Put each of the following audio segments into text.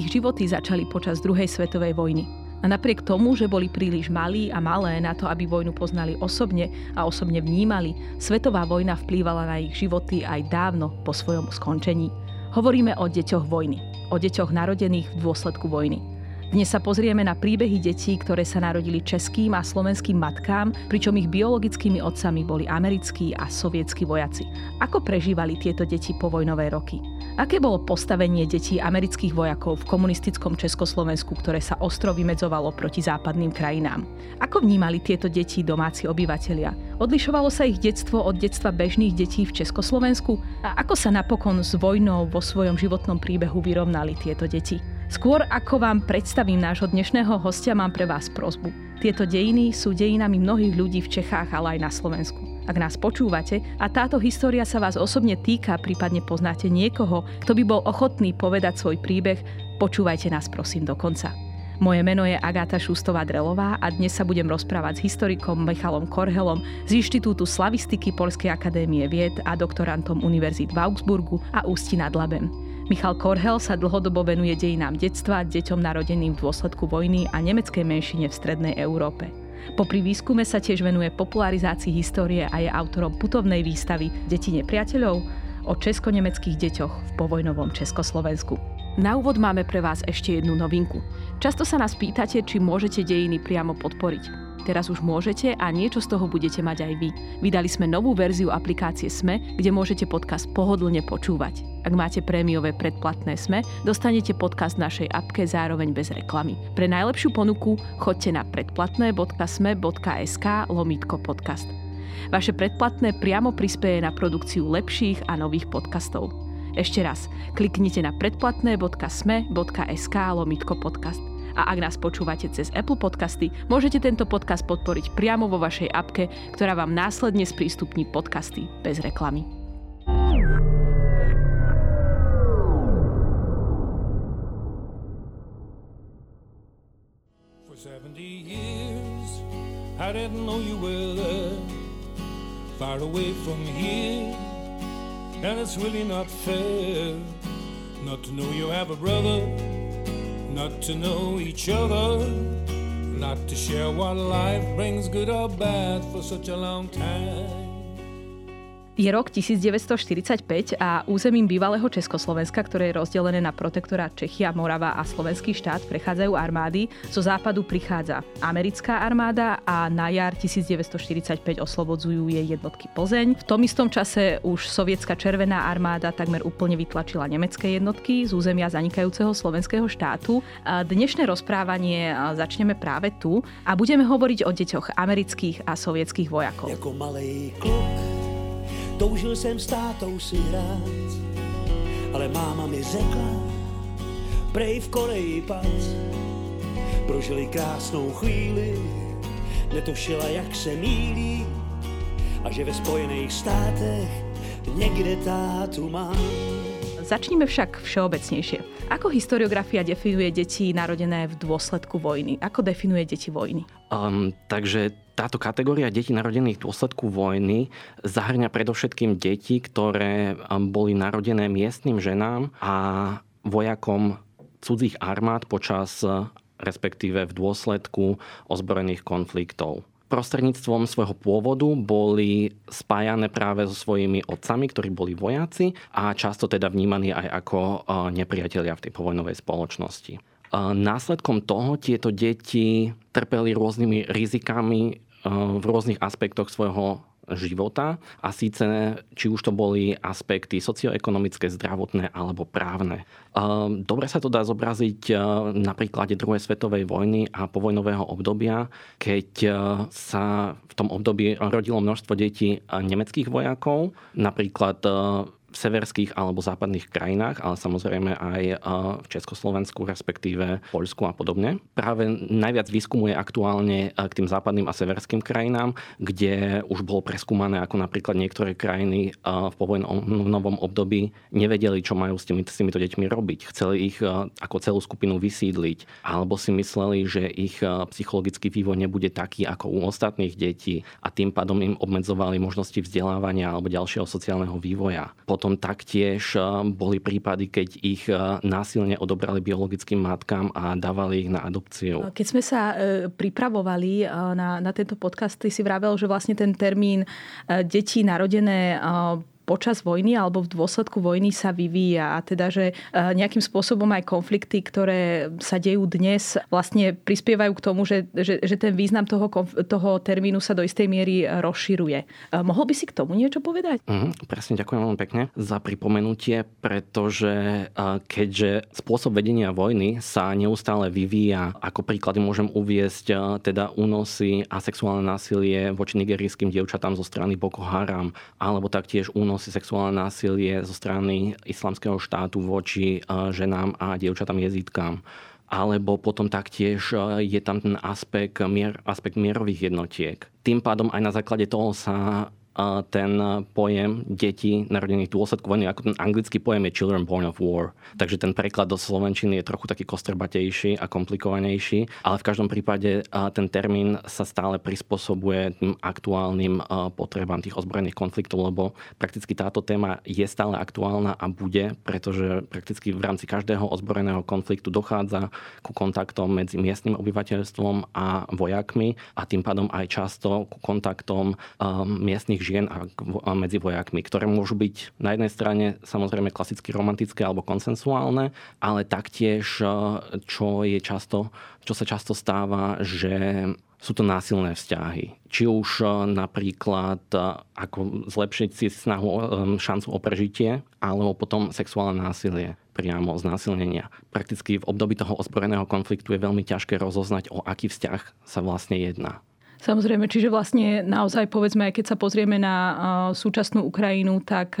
Ich životy začali počas druhej svetovej vojny. A napriek tomu, že boli príliš malí a malé na to, aby vojnu poznali osobne a osobne vnímali, svetová vojna vplývala na ich životy aj dávno po svojom skončení. Hovoríme o deťoch vojny, o deťoch narodených v dôsledku vojny. Dnes sa pozrieme na príbehy detí, ktoré sa narodili českým a slovenským matkám, pričom ich biologickými otcami boli americkí a sovietskí vojaci. Ako prežívali tieto deti po vojnové roky? Aké bolo postavenie detí amerických vojakov v komunistickom Československu, ktoré sa ostro vymedzovalo proti západným krajinám? Ako vnímali tieto deti domáci obyvatelia? Odlišovalo sa ich detstvo od detstva bežných detí v Československu? A ako sa napokon s vojnou vo svojom životnom príbehu vyrovnali tieto deti? Skôr ako vám predstavím nášho dnešného hostia, mám pre vás prozbu. Tieto dejiny sú dejinami mnohých ľudí v Čechách, ale aj na Slovensku. Ak nás počúvate a táto história sa vás osobne týka, prípadne poznáte niekoho, kto by bol ochotný povedať svoj príbeh, počúvajte nás prosím do konca. Moje meno je Agáta Šustová-Drelová a dnes sa budem rozprávať s historikom Michalom Korhelom z Inštitútu slavistiky Polskej akadémie vied a doktorantom Univerzít v Augsburgu a Ústi nad Labem. Michal Korhel sa dlhodobo venuje dejinám detstva, deťom narodeným v dôsledku vojny a nemeckej menšine v strednej Európe. Popri výskume sa tiež venuje popularizácii histórie a je autorom putovnej výstavy Deti nepriateľov o česko-nemeckých deťoch v povojnovom Československu. Na úvod máme pre vás ešte jednu novinku. Často sa nás pýtate, či môžete dejiny priamo podporiť. Teraz už môžete a niečo z toho budete mať aj vy. Vydali sme novú verziu aplikácie SME, kde môžete podcast pohodlne počúvať. Ak máte prémiové predplatné SME, dostanete podcast v našej apke zároveň bez reklamy. Pre najlepšiu ponuku choďte na predplatné.sme.sk lomítko podcast. Vaše predplatné priamo prispieje na produkciu lepších a nových podcastov. Ešte raz, kliknite na predplatné.sme.sk lomítko podcast. A ak nás počúvate cez Apple Podcasty, môžete tento podcast podporiť priamo vo vašej apke, ktorá vám následne sprístupní podcasty bez reklamy. I didn't know you were there, far away from here, and it's really not fair not to know you have a brother not to know each other, not to share what life brings, good or bad, for such a long time. Je rok 1945 a územím bývalého Československa, ktoré je rozdelené na protektorát Čechia, Morava a Slovenský štát, prechádzajú armády. Zo západu prichádza americká armáda a na jar 1945 oslobodzujú jej jednotky Plzeň. V tom istom čase už sovietská červená armáda takmer úplne vytlačila nemecké jednotky z územia zanikajúceho slovenského štátu. Dnešné rozprávanie začneme práve tu a budeme hovoriť o deťoch amerických a sovietských vojakov. Jako malej kluk Toužil jsem s tátou si hrát, ale máma mi řekla, prej v Koreji pad. Prožili krásnou chvíli, netušila, jak se mílí a že ve Spojených státech někde tátu mám. Začníme však všeobecnejšie. Ako historiografia definuje deti narodené v dôsledku vojny? Ako definuje deti vojny? Um, takže táto kategória detí narodených v dôsledku vojny zahrňa predovšetkým deti, ktoré um, boli narodené miestnym ženám a vojakom cudzích armád počas respektíve v dôsledku ozbrojených konfliktov prostredníctvom svojho pôvodu boli spájané práve so svojimi otcami, ktorí boli vojaci a často teda vnímaní aj ako uh, nepriatelia v tej povojnovej spoločnosti. Uh, následkom toho tieto deti trpeli rôznymi rizikami v rôznych aspektoch svojho života a síce či už to boli aspekty socioekonomické, zdravotné alebo právne. Dobre sa to dá zobraziť na príklade druhej svetovej vojny a povojnového obdobia, keď sa v tom období rodilo množstvo detí nemeckých vojakov, napríklad severských alebo západných krajinách, ale samozrejme aj v Československu, respektíve Poľsku a podobne. Práve najviac výskumu je aktuálne k tým západným a severským krajinám, kde už bolo preskúmané, ako napríklad niektoré krajiny v povojnovom období nevedeli, čo majú s, tými, s týmito deťmi robiť. Chceli ich ako celú skupinu vysídliť, alebo si mysleli, že ich psychologický vývoj nebude taký ako u ostatných detí a tým pádom im obmedzovali možnosti vzdelávania alebo ďalšieho sociálneho vývoja. Po potom taktiež boli prípady, keď ich násilne odobrali biologickým matkám a dávali ich na adopciu. Keď sme sa pripravovali na, na tento podcast, ty si vravel, že vlastne ten termín detí narodené počas vojny alebo v dôsledku vojny sa vyvíja. A teda, že e, nejakým spôsobom aj konflikty, ktoré sa dejú dnes, vlastne prispievajú k tomu, že, že, že ten význam toho, toho termínu sa do istej miery rozširuje. E, mohol by si k tomu niečo povedať? Mm, presne, ďakujem veľmi pekne za pripomenutie, pretože e, keďže spôsob vedenia vojny sa neustále vyvíja, ako príklady môžem uviesť teda únosy a sexuálne násilie voči nigerijským dievčatám zo strany Boko Haram, alebo taktiež únos si sexuálne násilie zo strany islamského štátu voči e, ženám a dievčatám jezítkám alebo potom taktiež e, je tam ten aspekt, mier, aspekt mierových jednotiek. Tým pádom aj na základe toho sa ten pojem detí narodených v dôsledku vojny, ako ten anglický pojem je children born of war. Takže ten preklad do slovenčiny je trochu taký kostrbatejší a komplikovanejší, ale v každom prípade ten termín sa stále prispôsobuje tým aktuálnym potrebám tých ozbrojených konfliktov, lebo prakticky táto téma je stále aktuálna a bude, pretože prakticky v rámci každého ozbrojeného konfliktu dochádza ku kontaktom medzi miestnym obyvateľstvom a vojakmi a tým pádom aj často ku kontaktom miestnych žien a medzi vojakmi, ktoré môžu byť na jednej strane samozrejme klasicky romantické alebo konsensuálne, ale taktiež, e, čo je často, čo sa často stáva, že sú to násilné vzťahy. Či už e, napríklad e, ako zlepšiť si snahu, šancu o prežitie, alebo potom sexuálne násilie priamo z násilnenia. Prakticky v období toho ozbrojeného konfliktu je veľmi ťažké rozoznať, o aký vzťah sa vlastne jedná. Samozrejme, čiže vlastne naozaj povedzme, aj keď sa pozrieme na súčasnú Ukrajinu, tak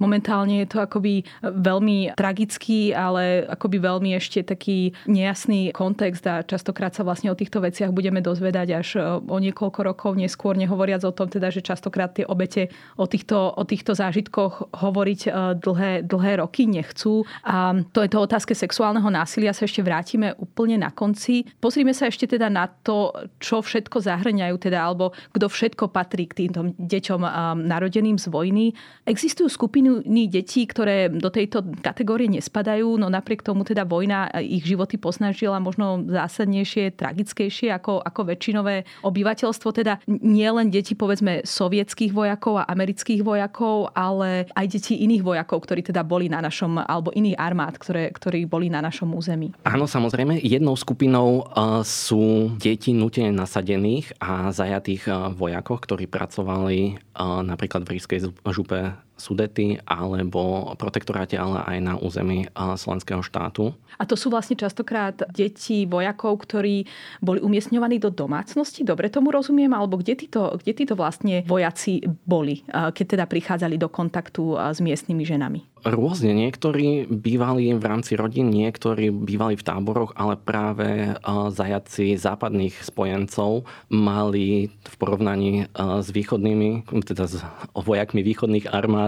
momentálne je to akoby veľmi tragický, ale akoby veľmi ešte taký nejasný kontext a častokrát sa vlastne o týchto veciach budeme dozvedať až o niekoľko rokov neskôr, nehovoriac o tom teda, že častokrát tie obete o týchto, o týchto zážitkoch hovoriť dlhé, dlhé roky nechcú. A to je to otázke sexuálneho násilia sa ešte vrátime úplne na konci. Pozrime sa ešte teda na to, čo všetko zahrňa zahrňajú teda, alebo kto všetko patrí k týmto deťom narodeným z vojny. Existujú skupiny detí, ktoré do tejto kategórie nespadajú, no napriek tomu teda vojna ich životy posnažila možno zásadnejšie, tragickejšie ako, ako väčšinové obyvateľstvo. Teda nie len deti povedzme sovietských vojakov a amerických vojakov, ale aj deti iných vojakov, ktorí teda boli na našom, alebo iných armád, ktoré, ktorí boli na našom území. Áno, samozrejme. Jednou skupinou sú deti nutene nasadených a a zajatých vojakoch, ktorí pracovali napríklad v rískej župe Sudety alebo protektoráte, ale aj na území slovenského štátu. A to sú vlastne častokrát deti vojakov, ktorí boli umiestňovaní do domácnosti? Dobre tomu rozumiem? Alebo kde títo, kde títo vlastne vojaci boli, keď teda prichádzali do kontaktu s miestnymi ženami? Rôzne. Niektorí bývali v rámci rodín, niektorí bývali v táboroch, ale práve zajaci západných spojencov mali v porovnaní s východnými, teda s vojakmi východných armád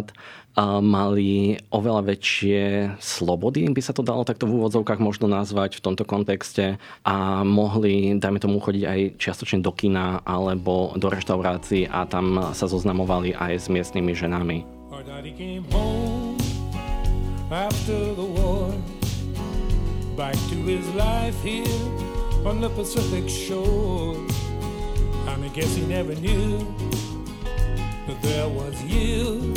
mali oveľa väčšie slobody, by sa to dalo takto v úvodzovkách možno nazvať v tomto kontexte a mohli, dajme tomu, chodiť aj čiastočne do kina alebo do reštaurácií a tam sa zoznamovali aj s miestnymi ženami. On the Pacific shore. And I guess he never knew there was you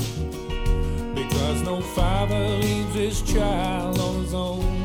because no father leaves his child on his own.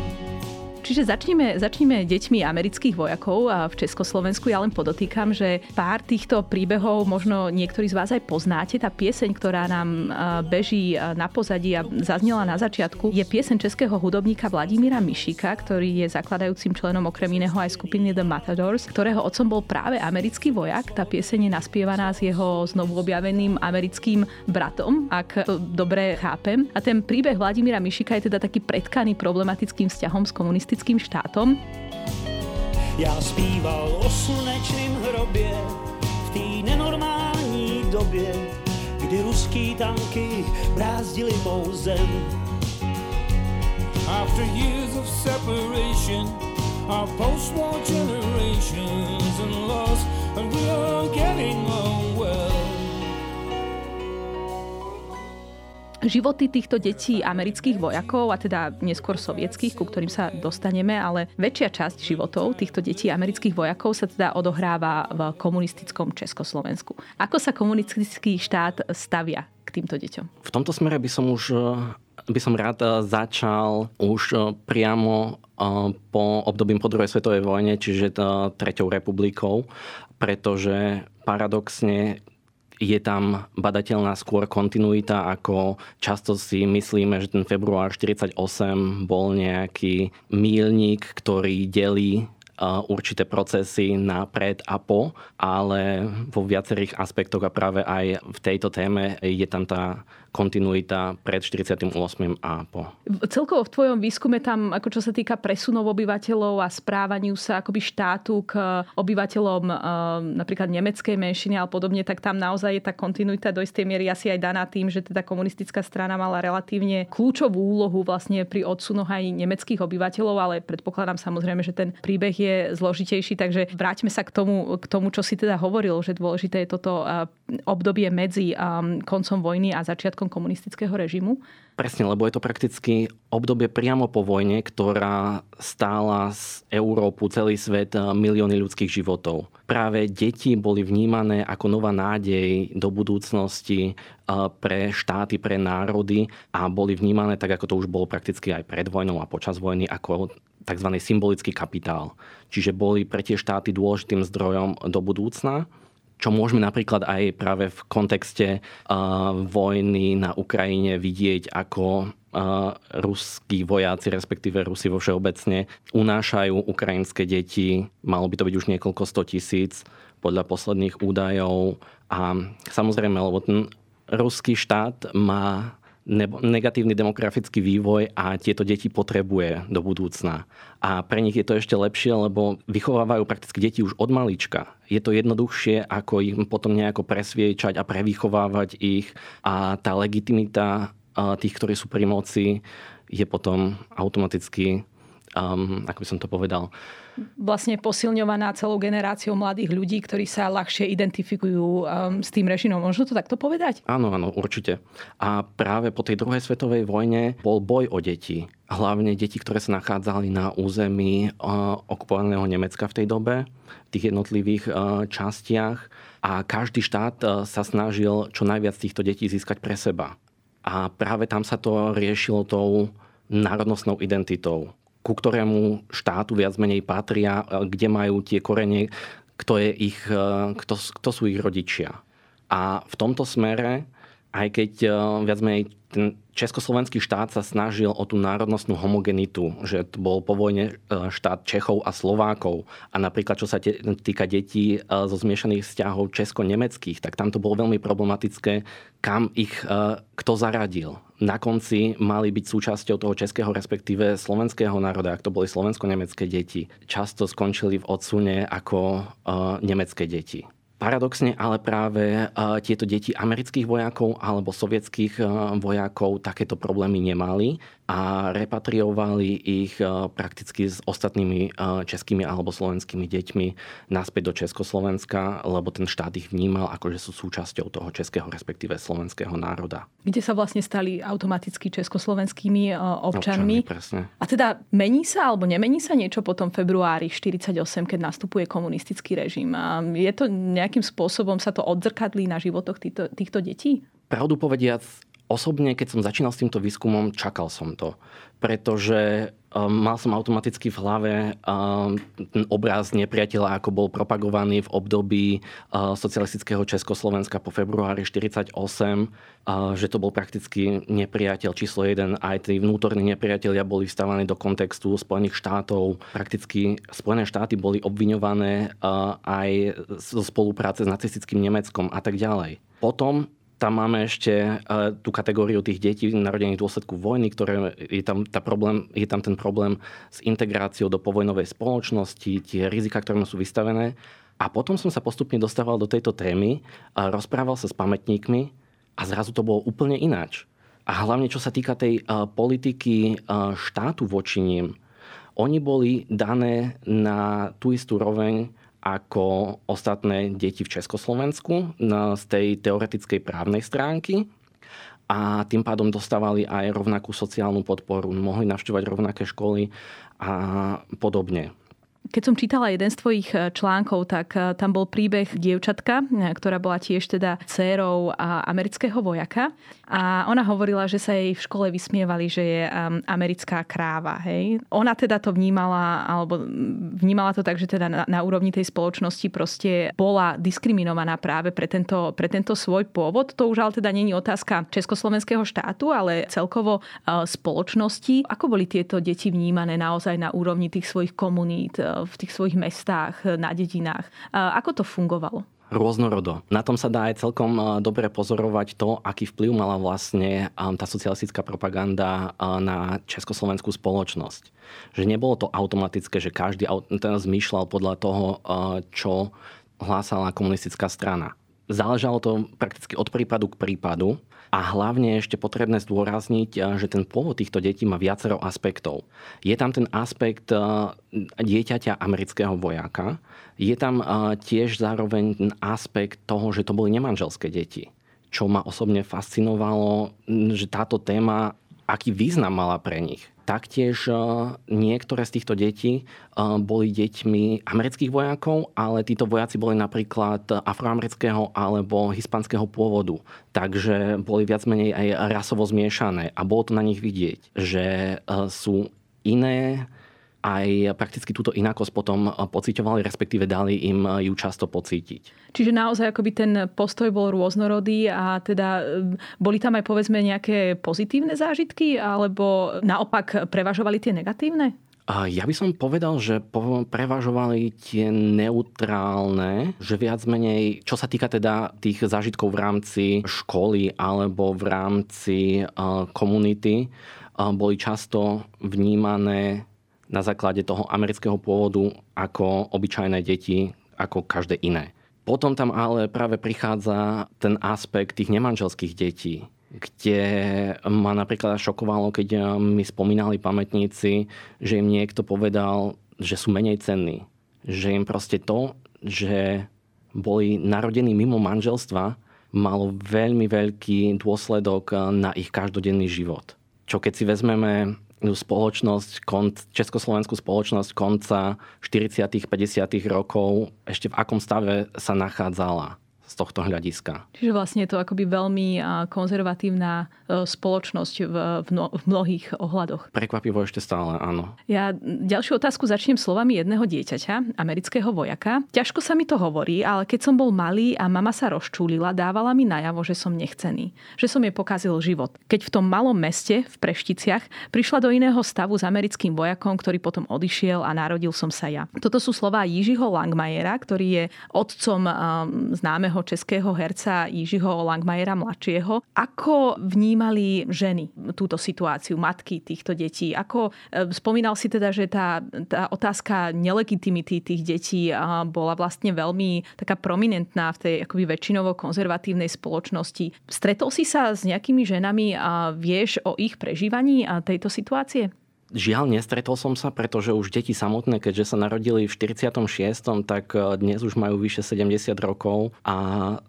Čiže začneme, začneme deťmi amerických vojakov a v Československu. Ja len podotýkam, že pár týchto príbehov možno niektorí z vás aj poznáte. Tá pieseň, ktorá nám beží na pozadí a zaznela na začiatku, je pieseň českého hudobníka Vladimíra Mišika, ktorý je zakladajúcim členom okrem iného aj skupiny The Matadors, ktorého otcom bol práve americký vojak. Tá pieseň je naspievaná s jeho znovu objaveným americkým bratom, ak to dobre chápem. A ten príbeh Vladimíra Mišika je teda taký predkaný problematickým vzťahom s komunistickým komunistickým štátom. Já zpíval o slunečném hrobě v té nenormální době, kdy ruský tanky brázdili mou zem. After years of separation, our post-war generations and loss, and we are getting on well. Životy týchto detí amerických vojakov, a teda neskôr sovietských, ku ktorým sa dostaneme, ale väčšia časť životov týchto detí amerických vojakov sa teda odohráva v komunistickom Československu. Ako sa komunistický štát stavia k týmto deťom? V tomto smere by som už by som rád eh, začal už eh, priamo eh, po období po druhej svetovej vojne, čiže treťou republikou, pretože paradoxne je tam badateľná skôr kontinuita, ako často si myslíme, že ten február 48 bol nejaký mílnik, ktorý delí určité procesy na pred a po, ale vo viacerých aspektoch a práve aj v tejto téme je tam tá kontinuita pred 48. a po. Celkovo v tvojom výskume tam, ako čo sa týka presunov obyvateľov a správaniu sa akoby štátu k obyvateľom e, napríklad nemeckej menšiny ale podobne, tak tam naozaj je tá kontinuita do istej miery asi aj daná tým, že teda komunistická strana mala relatívne kľúčovú úlohu vlastne pri odsunoch aj nemeckých obyvateľov, ale predpokladám samozrejme, že ten príbeh je zložitejší, takže vráťme sa k tomu, k tomu čo si teda hovoril, že dôležité je toto e, obdobie medzi koncom vojny a začiatkom začiatkom komunistického režimu. Presne, lebo je to prakticky obdobie priamo po vojne, ktorá stála z Európu, celý svet eh, milióny ľudských životov. Práve deti boli vnímané ako nová nádej do budúcnosti eh, pre štáty, pre národy a boli vnímané, tak ako to už bolo prakticky aj pred vojnou a počas vojny, ako tzv. symbolický kapitál. Čiže boli pre tie štáty dôležitým zdrojom do budúcna čo môžeme napríklad aj práve v kontexte uh, vojny na Ukrajine vidieť, ako uh, ruskí vojaci, respektíve Rusi vo všeobecne, unášajú ukrajinské deti. Malo by to byť už niekoľko sto podľa posledných údajov. A samozrejme, lebo ten ruský štát má negatívny demografický vývoj a tieto deti potrebuje do budúcna. A pre nich je to ešte lepšie, lebo vychovávajú prakticky deti už od malička. Je to jednoduchšie, ako ich potom nejako presviečať a prevychovávať ich. A tá legitimita tých, ktorí sú pri moci, je potom automaticky, um, ako by som to povedal, vlastne posilňovaná celou generáciou mladých ľudí, ktorí sa ľahšie identifikujú um, s tým režimom. Možno to takto povedať? Áno, áno, určite. A práve po tej druhej svetovej vojne bol boj o deti. Hlavne deti, ktoré sa nachádzali na území uh, okupovaného Nemecka v tej dobe, v tých jednotlivých uh, častiach. A každý štát uh, sa snažil čo najviac týchto detí získať pre seba. A práve tam sa to riešilo tou národnostnou identitou ku ktorému štátu viac menej patria, kde majú tie korene, kto, je ich, e, kto, kto sú ich rodičia. A v tomto smere, aj keď e, viac menej ten československý štát sa snažil o tú národnostnú homogenitu, že to bol po vojne e, štát Čechov a Slovákov. A napríklad, čo sa týka detí zo zmiešaných vzťahov česko-nemeckých, tak tam to bolo veľmi problematické, kam ich kto zaradil na konci mali byť súčasťou toho českého, respektíve slovenského národa, ak to boli slovensko-nemecké deti. Často skončili v odsune ako nemecké deti. Paradoxne ale práve tieto deti amerických vojakov alebo sovietských vojakov takéto problémy nemali a repatriovali ich prakticky s ostatnými českými alebo slovenskými deťmi naspäť do Československa, lebo ten štát ich vnímal ako, že sú súčasťou toho českého, respektíve slovenského národa. Kde sa vlastne stali automaticky československými občanmi. občanmi presne. A teda mení sa alebo nemení sa niečo po tom februári 48, keď nastupuje komunistický režim? A je to nejak nejakým spôsobom sa to odzrkadlí na životoch týchto, týchto detí? Pravdu povediac, osobne, keď som začínal s týmto výskumom, čakal som to. Pretože um, mal som automaticky v hlave um, ten obraz nepriateľa, ako bol propagovaný v období uh, socialistického Československa po februári 1948, uh, že to bol prakticky nepriateľ číslo jeden. Aj tí vnútorní nepriatelia boli vstávaní do kontextu Spojených štátov. Prakticky Spojené štáty boli obviňované uh, aj zo spolupráce s nacistickým Nemeckom a tak ďalej. Potom tam máme ešte e, tú kategóriu tých detí narodených v dôsledku vojny, ktoré je tam, tá problém, je tam ten problém s integráciou do povojnovej spoločnosti, tie rizika, ktoré sú vystavené. A potom som sa postupne dostával do tejto témy, rozprával sa s pamätníkmi a zrazu to bolo úplne ináč. A hlavne čo sa týka tej uh, politiky uh, štátu voči ním, oni boli dané na tú istú roveň ako ostatné deti v Československu z tej teoretickej právnej stránky. a tým pádom dostávali aj rovnakú sociálnu podporu, mohli navštevovať rovnaké školy a podobne. Keď som čítala jeden z tvojich e, článkov, tak e, tam bol príbeh dievčatka, e, ktorá bola tiež teda dcérou amerického vojaka. A ona hovorila, že sa jej v škole vysmievali, že je americká kráva. Hej? Ona teda to vnímala, alebo vnímala to tak, že teda na, na úrovni tej spoločnosti proste bola diskriminovaná práve pre tento, pre tento svoj pôvod. To už ale teda není otázka Československého štátu, ale celkovo spoločnosti. Ako boli tieto deti vnímané naozaj na úrovni tých svojich komunít? V tých svojich mestách, na dedinách. Ako to fungovalo? rôznorodo. Na tom sa dá aj celkom dobre pozorovať to, aký vplyv mala vlastne tá socialistická propaganda na československú spoločnosť. Že nebolo to automatické, že každý zmýšľal podľa toho, čo hlásala komunistická strana. Záležalo to prakticky od prípadu k prípadu a hlavne ešte potrebné zdôrazniť, eh, že ten pôvod týchto detí má viacero aspektov. Je tam ten aspekt eh, dieťaťa amerického vojaka, je tam eh, tiež zároveň ten aspekt toho, že to boli nemanželské deti. Čo ma osobne fascinovalo, že táto téma, aký význam mala pre nich Taktiež e, niektoré z týchto detí e, boli deťmi amerických vojakov, ale títo vojaci boli napríklad afroamerického alebo hispanského pôvodu. Takže boli viac menej aj rasovo zmiešané a bolo to na nich vidieť, že e, sú iné aj prakticky túto inakosť potom pociťovali, respektíve dali im ju často pocítiť. Čiže naozaj akoby ten postoj bol rôznorodý a teda e, boli tam aj povedzme nejaké pozitívne zážitky alebo naopak prevažovali tie negatívne? Ja by som povedal, že prevažovali tie neutrálne, že viac menej, čo sa týka teda tých zážitkov v rámci školy alebo v rámci komunity, boli často vnímané na základe toho amerického pôvodu ako obyčajné deti, ako každé iné. Potom tam ale práve prichádza ten aspekt tých nemanželských detí, kde ma napríklad šokovalo, keď mi spomínali pamätníci, že im niekto povedal, že sú menej cenní. Že im proste to, že boli narodení mimo manželstva, malo veľmi veľký dôsledok na ich každodenný život. Čo keď si vezmeme spoločnosť, československú spoločnosť konca 40 50 rokov, ešte v akom stave sa nachádzala z tohto hľadiska. Čiže vlastne je to akoby veľmi konzervatívna e, spoločnosť v, v mnohých ohľadoch. Prekvapivo ešte stále, áno. Ja ďalšiu otázku začnem slovami jedného dieťaťa, amerického vojaka. Ťažko sa mi to hovorí, ale keď som bol malý a mama sa rozčúlila, dávala mi najavo, že som nechcený. Že som jej pokazil život. Keď v tom malom meste, v Prešticiach, prišla do iného stavu s americkým vojakom, ktorý potom odišiel a narodil som sa ja. Toto sú slová Jižiho Langmajera, ktorý je otcom známeho známeho českého herca Jižiho Langmajera mladšieho. Ako vnímali ženy túto situáciu, matky týchto detí? Ako e, spomínal si teda, že tá, tá otázka nelegitimity tých detí bola vlastne veľmi taká prominentná v tej akoby väčšinovo konzervatívnej spoločnosti. Stretol si sa s nejakými ženami a vieš o ich prežívaní a tejto situácie? Žiaľ, nestretol som sa, pretože už deti samotné, keďže sa narodili v 46., tak e, dnes už majú vyše 70 rokov a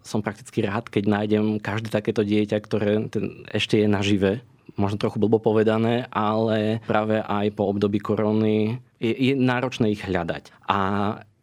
som prakticky rád, keď nájdem každé takéto dieťa, ktoré ten ešte je nažive. Možno trochu blbo povedané, ale práve aj po období korony je, je náročné ich hľadať. A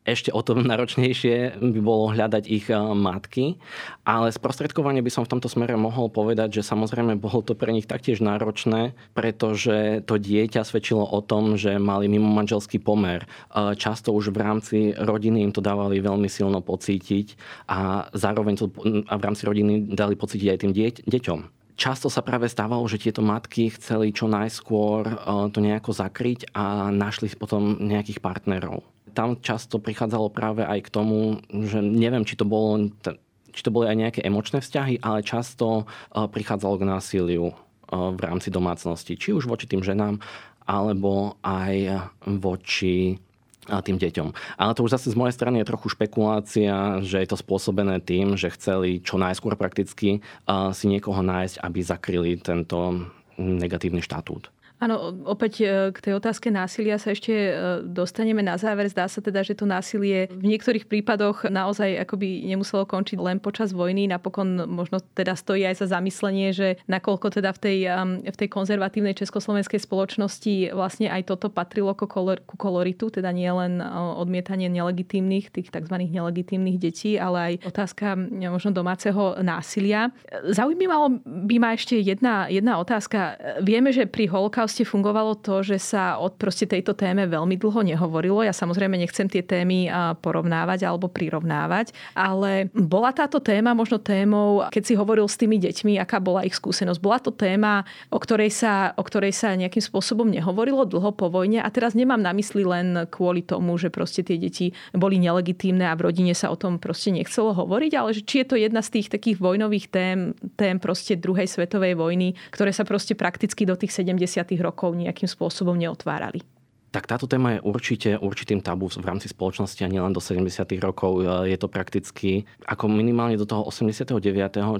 ešte o to náročnejšie by bolo hľadať ich eh, matky, ale sprostredkovanie by som v tomto smere mohol povedať, že samozrejme bolo to pre nich taktiež náročné, pretože to dieťa svedčilo o tom, že mali mimo manželský pomer. Eh, často už v rámci rodiny im to dávali veľmi silno pocítiť a zároveň to v rámci rodiny dali pocítiť aj tým dieť, deťom často sa práve stávalo, že tieto matky chceli čo najskôr eh, to nejako zakryť a našli potom nejakých partnerov tam často prichádzalo práve aj k tomu, že neviem, či to bolo či to boli aj nejaké emočné vzťahy, ale často e, prichádzalo k násiliu e, v rámci domácnosti. Či už voči tým ženám, alebo aj voči e, tým deťom. Ale to už zase z mojej strany je trochu špekulácia, že je to spôsobené tým, že chceli čo najskôr prakticky si niekoho nájsť, aby zakryli tento negatívny štatút. Áno, opäť e, k tej otázke násilia sa ešte e, dostaneme na záver. Zdá sa teda, že to násilie v niektorých prípadoch naozaj akoby nemuselo končiť len počas vojny. Napokon možno teda stojí aj za zamyslenie, že nakoľko teda v tej, v tej konzervatívnej československej spoločnosti vlastne aj toto patrilo ku koloritu, teda nie len odmietanie nelegitímnych, tých tzv. nelegitímnych detí, ale aj otázka možno domáceho násilia. Zaujímalo by ma ešte jedna, jedna otázka. Vieme, že pri holokauste holokauste fungovalo to, že sa od proste tejto téme veľmi dlho nehovorilo. Ja samozrejme nechcem tie témy porovnávať alebo prirovnávať, ale bola táto téma možno témou, keď si hovoril s tými deťmi, aká bola ich skúsenosť. Bola to téma, o ktorej sa, o ktorej sa nejakým spôsobom nehovorilo dlho po vojne a teraz nemám na mysli len kvôli tomu, že proste tie deti boli nelegitímne a v rodine sa o tom proste nechcelo hovoriť, ale že či je to jedna z tých takých vojnových tém, tém proste druhej svetovej vojny, ktoré sa proste prakticky do tých 70 rokov nejakým spôsobom neotvárali. Tak táto téma je určite určitým tabu v rámci spoločnosti a nielen do 70. rokov. Je to prakticky ako minimálne do toho 89.,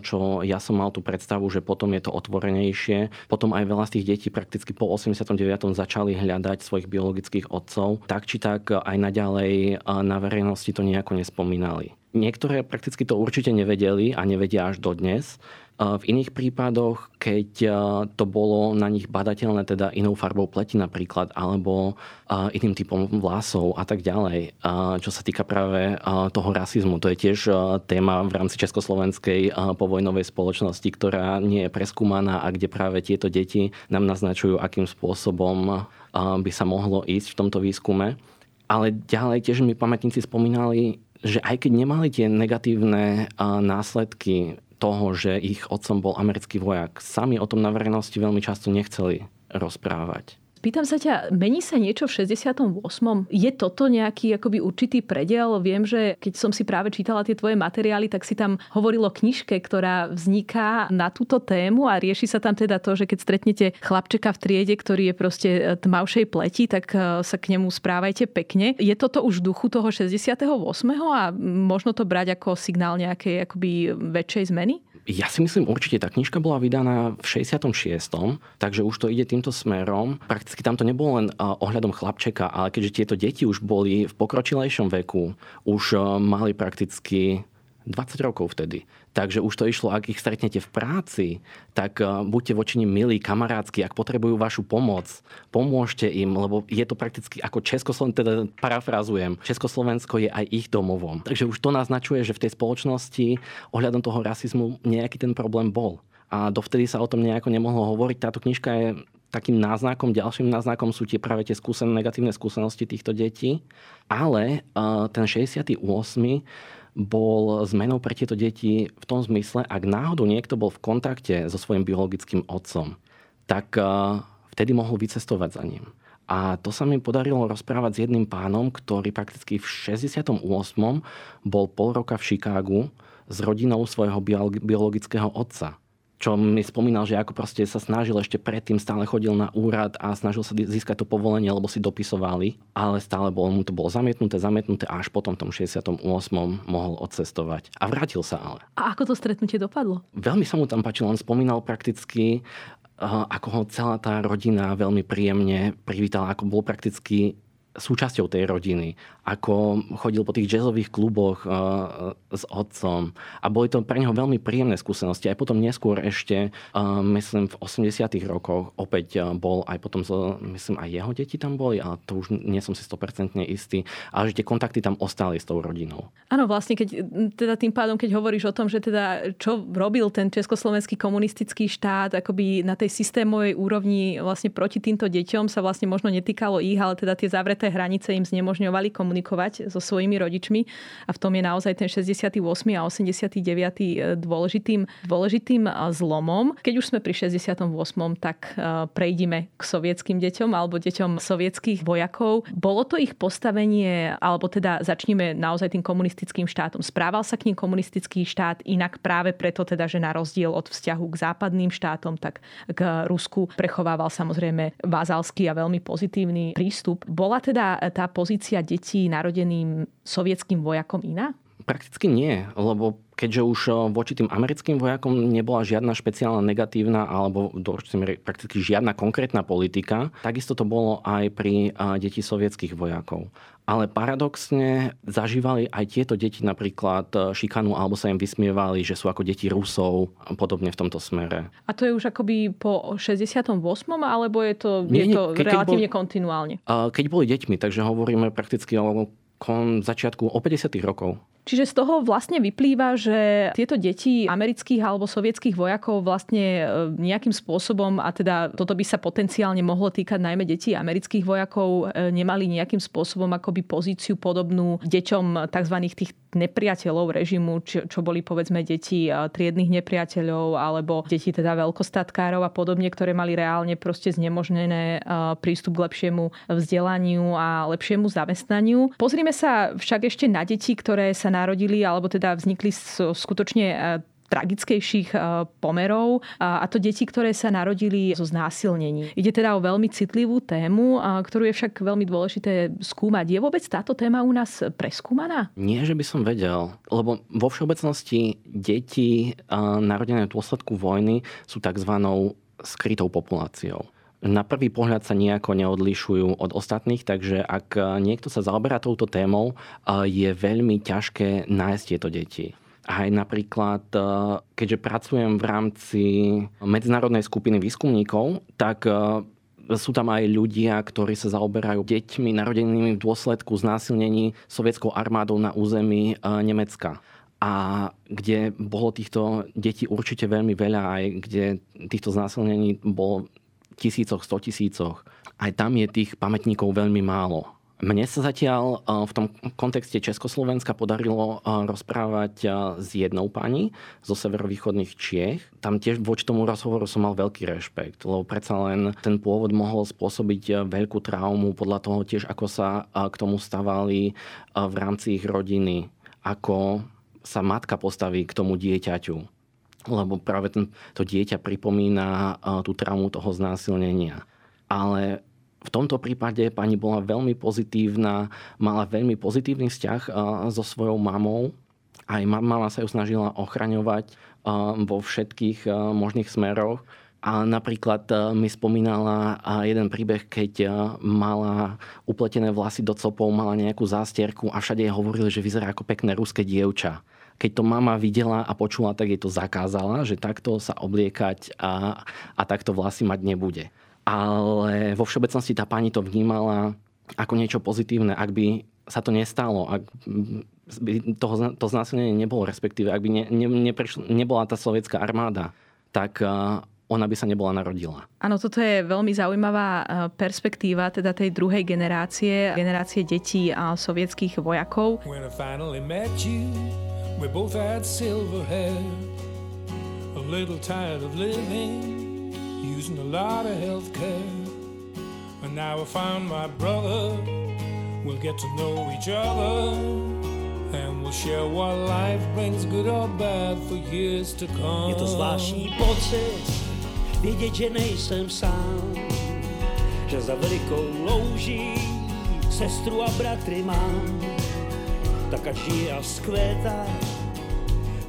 čo ja som mal tú predstavu, že potom je to otvorenejšie. Potom aj veľa z tých detí prakticky po 89. začali hľadať svojich biologických otcov. Tak či tak aj naďalej na verejnosti to nejako nespomínali. Niektoré prakticky to určite nevedeli a nevedia až dodnes. V iných prípadoch, keď to bolo na nich badateľné, teda inou farbou pleti napríklad, alebo iným typom vlasov a tak ďalej, čo sa týka práve toho rasizmu. To je tiež téma v rámci československej povojnovej spoločnosti, ktorá nie je preskúmaná a kde práve tieto deti nám naznačujú, akým spôsobom by sa mohlo ísť v tomto výskume. Ale ďalej tiež mi pamätníci spomínali, že aj keď nemali tie negatívne následky toho, že ich otcom bol americký vojak, sami o tom na verejnosti veľmi často nechceli rozprávať. Pýtam sa ťa, mení sa niečo v 68. Je toto nejaký akoby určitý predel? Viem, že keď som si práve čítala tie tvoje materiály, tak si tam hovorilo o knižke, ktorá vzniká na túto tému a rieši sa tam teda to, že keď stretnete chlapčeka v triede, ktorý je proste e, tmavšej pleti, tak e, sa k nemu správajte pekne. Je toto už v duchu toho 68. a možno to brať ako signál nejakej akoby väčšej zmeny? Ja si myslím určite, tá knižka bola vydaná v 66. Takže už to ide týmto smerom. Prakticky tam to nebolo len ohľadom chlapčeka, ale keďže tieto deti už boli v pokročilejšom veku, už mali prakticky 20 rokov vtedy. Takže už to išlo, ak ich stretnete v práci, tak eh, buďte voči nim milí, kamarádsky, ak potrebujú vašu pomoc, pomôžte im, lebo je to prakticky ako Československo, teda parafrazujem, Československo je aj ich domovom. Takže už to naznačuje, že v tej spoločnosti ohľadom toho rasizmu nejaký ten problém bol. A dovtedy sa o tom nejako nemohlo hovoriť. Táto knižka je takým náznakom, ďalším náznakom sú tie práve tie skúsen, negatívne skúsenosti týchto detí. Ale uh, ten 68 bol zmenou pre tieto deti v tom zmysle, ak náhodou niekto bol v kontakte so svojím biologickým otcom, tak eh, vtedy mohol vycestovať za ním. A to sa mi podarilo rozprávať s jedným pánom, ktorý prakticky v 68. bol pol roka v Chicagu s rodinou svojho biologického otca čo mi spomínal, že ako proste sa snažil ešte predtým, stále chodil na úrad a snažil sa získať to povolenie, lebo si dopisovali, ale stále bolo, mu to bolo zamietnuté, zamietnuté a až potom v tom 68. mohol odcestovať. A vrátil sa ale. A ako to stretnutie dopadlo? Veľmi sa mu tam páčilo, on spomínal prakticky, ako ho celá tá rodina veľmi príjemne privítala, ako bol prakticky súčasťou tej rodiny, ako chodil po tých jazzových kluboch uh, s otcom a boli to pre neho veľmi príjemné skúsenosti. Aj potom neskôr ešte, uh, myslím v 80 rokoch opäť uh, bol aj potom, so, myslím aj jeho deti tam boli, ale to už nie som si 100% istý, ale že tie kontakty tam ostali s tou rodinou. Áno, vlastne keď teda tým pádom, keď hovoríš o tom, že teda čo robil ten československý komunistický štát akoby na tej systémovej úrovni vlastne proti týmto deťom sa vlastne možno netýkalo ich, ale teda tie zavreté určité hranice im znemožňovali komunikovať so svojimi rodičmi a v tom je naozaj ten 68. a 89. E, dôležitým, dôležitým e, zlomom. Keď už sme pri 68. tak e, prejdime k sovietským deťom alebo deťom sovietských vojakov. Bolo to ich postavenie, alebo teda začneme naozaj tým komunistickým štátom. Správal sa k ním komunistický štát inak práve preto teda, že na rozdiel od vzťahu k západným štátom, tak k Rusku prechovával samozrejme vázalský a veľmi pozitívny prístup. Bola teda teda tá pozícia detí narodeným sovietským vojakom iná? Prakticky nie, lebo keďže už voči tým americkým vojakom nebola žiadna špeciálna negatívna alebo do prakticky žiadna konkrétna politika, takisto to bolo aj pri detí sovietských vojakov. Ale paradoxne zažívali aj tieto deti napríklad šikanu alebo sa im vysmievali, že sú ako deti Rusov a podobne v tomto smere. A to je už akoby po 68. alebo je to, nie, je to keď, relatívne keď bol, kontinuálne? Keď boli deťmi, takže hovoríme prakticky o kon začiatku o 50. rokov. Čiže z toho vlastne vyplýva, že tieto deti amerických alebo sovietských vojakov vlastne e, nejakým spôsobom, a teda toto by sa potenciálne mohlo týkať najmä detí amerických vojakov, e, nemali nejakým spôsobom akoby pozíciu podobnú deťom tzv. tých nepriateľov režimu, čo, čo boli povedzme deti e, triednych nepriateľov alebo deti teda veľkostatkárov a podobne, ktoré mali reálne proste znemožnené prístup k lepšiemu vzdelaniu a lepšiemu zamestnaniu. Pozrime sa však ešte na deti, ktoré sa narodili alebo teda vznikli skutočne e, tragickejších e, pomerov a to deti, ktoré sa narodili zo znásilnení. Ide teda o veľmi citlivú tému, ktorú je však veľmi dôležité skúmať. Je vôbec táto téma u nás preskúmaná? Nie, že by som vedel, lebo vo všeobecnosti deti narodené v dôsledku vojny sú tzv. skrytou populáciou na prvý pohľad sa nejako neodlišujú od ostatných, takže ak niekto sa zaoberá touto témou, je veľmi ťažké nájsť tieto deti. Aj napríklad, keďže pracujem v rámci medzinárodnej skupiny výskumníkov, tak sú tam aj ľudia, ktorí sa zaoberajú deťmi narodenými v dôsledku znásilnení sovietskou armádou na území Nemecka a kde bolo týchto detí určite veľmi veľa, aj kde týchto znásilnení bolo tisícoch, sto tisícoch. Aj tam je tých pamätníkov veľmi málo. Mne sa zatiaľ e, v tom kontexte Československa podarilo e, rozprávať e, s jednou pani zo severovýchodných Čiech. Tam tiež voči tomu rozhovoru som mal veľký rešpekt, lebo predsa len ten pôvod mohol spôsobiť veľkú traumu podľa toho tiež, ako sa k tomu stavali v rámci ich rodiny, ako sa matka postaví k tomu dieťaťu lebo práve ten, to dieťa pripomína tú traumu toho znásilnenia. Ale v tomto prípade pani bola veľmi pozitívna, mala veľmi pozitívny vzťah so svojou mamou. Aj mama sa ju snažila ochraňovať vo všetkých možných smeroch. A napríklad mi spomínala jeden príbeh, keď mala upletené vlasy do copov, mala nejakú zástierku a všade jej hovorili, že vyzerá ako pekné ruské dievča keď to mama videla a počula, tak jej to zakázala, že takto sa obliekať a, a takto vlasy mať nebude. Ale vo všeobecnosti tá pani to vnímala ako niečo pozitívne, ak by sa to nestalo, ak by toho, to znásilnenie nebolo, respektíve ak by ne, ne, neprešl, nebola tá sovietská armáda, tak ona by sa nebola narodila. Áno, toto je veľmi zaujímavá perspektíva teda tej druhej generácie, generácie detí a sovietských vojakov. We both had silver hair, a little tired of living, using a lot of health care. And now I found my brother, we'll get to know each other, and we'll share what life brings, good or bad, for years to come. Je to zvláštní pocit, vědět, že nejsem sám, že za velikou louží sestru a bratry mám tak až žije a vzkvétá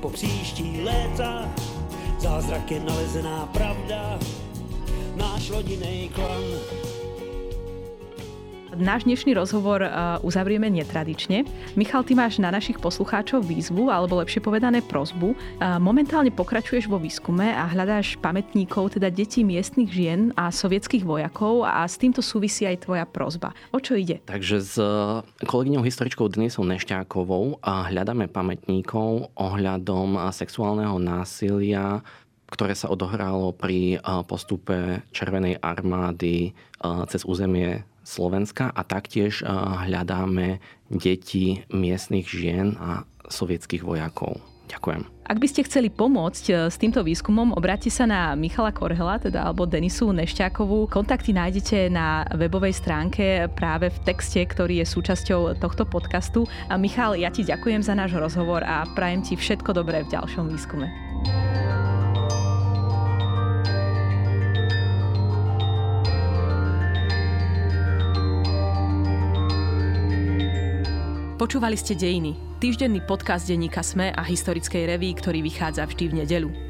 po příští léta. Je nalezená pravda, náš rodinný klan náš dnešný rozhovor e, uzavrieme netradične. Michal, ty máš na našich poslucháčov výzvu, alebo lepšie povedané prozbu. E, momentálne pokračuješ vo výskume a hľadáš pamätníkov, teda detí miestnych žien a sovietských vojakov a s týmto súvisí aj tvoja prozba. O čo ide? Takže s kolegyňou historičkou Denisou Nešťákovou hľadáme pamätníkov ohľadom sexuálneho násilia ktoré sa odohralo pri postupe Červenej armády cez územie Slovenska a taktiež hľadáme deti miestnych žien a sovietských vojakov. Ďakujem. Ak by ste chceli pomôcť e, s týmto výskumom, obráťte sa na Michala Korhela, teda alebo Denisu Nešťákovú. Kontakty nájdete na webovej stránke práve v texte, ktorý je súčasťou tohto podcastu. A Michal, ja ti ďakujem za náš rozhovor a prajem ti všetko dobré v ďalšom výskume. Počúvali ste dejiny týždenný podcast denníka Sme a historickej reví, ktorý vychádza vždy v nedeľu.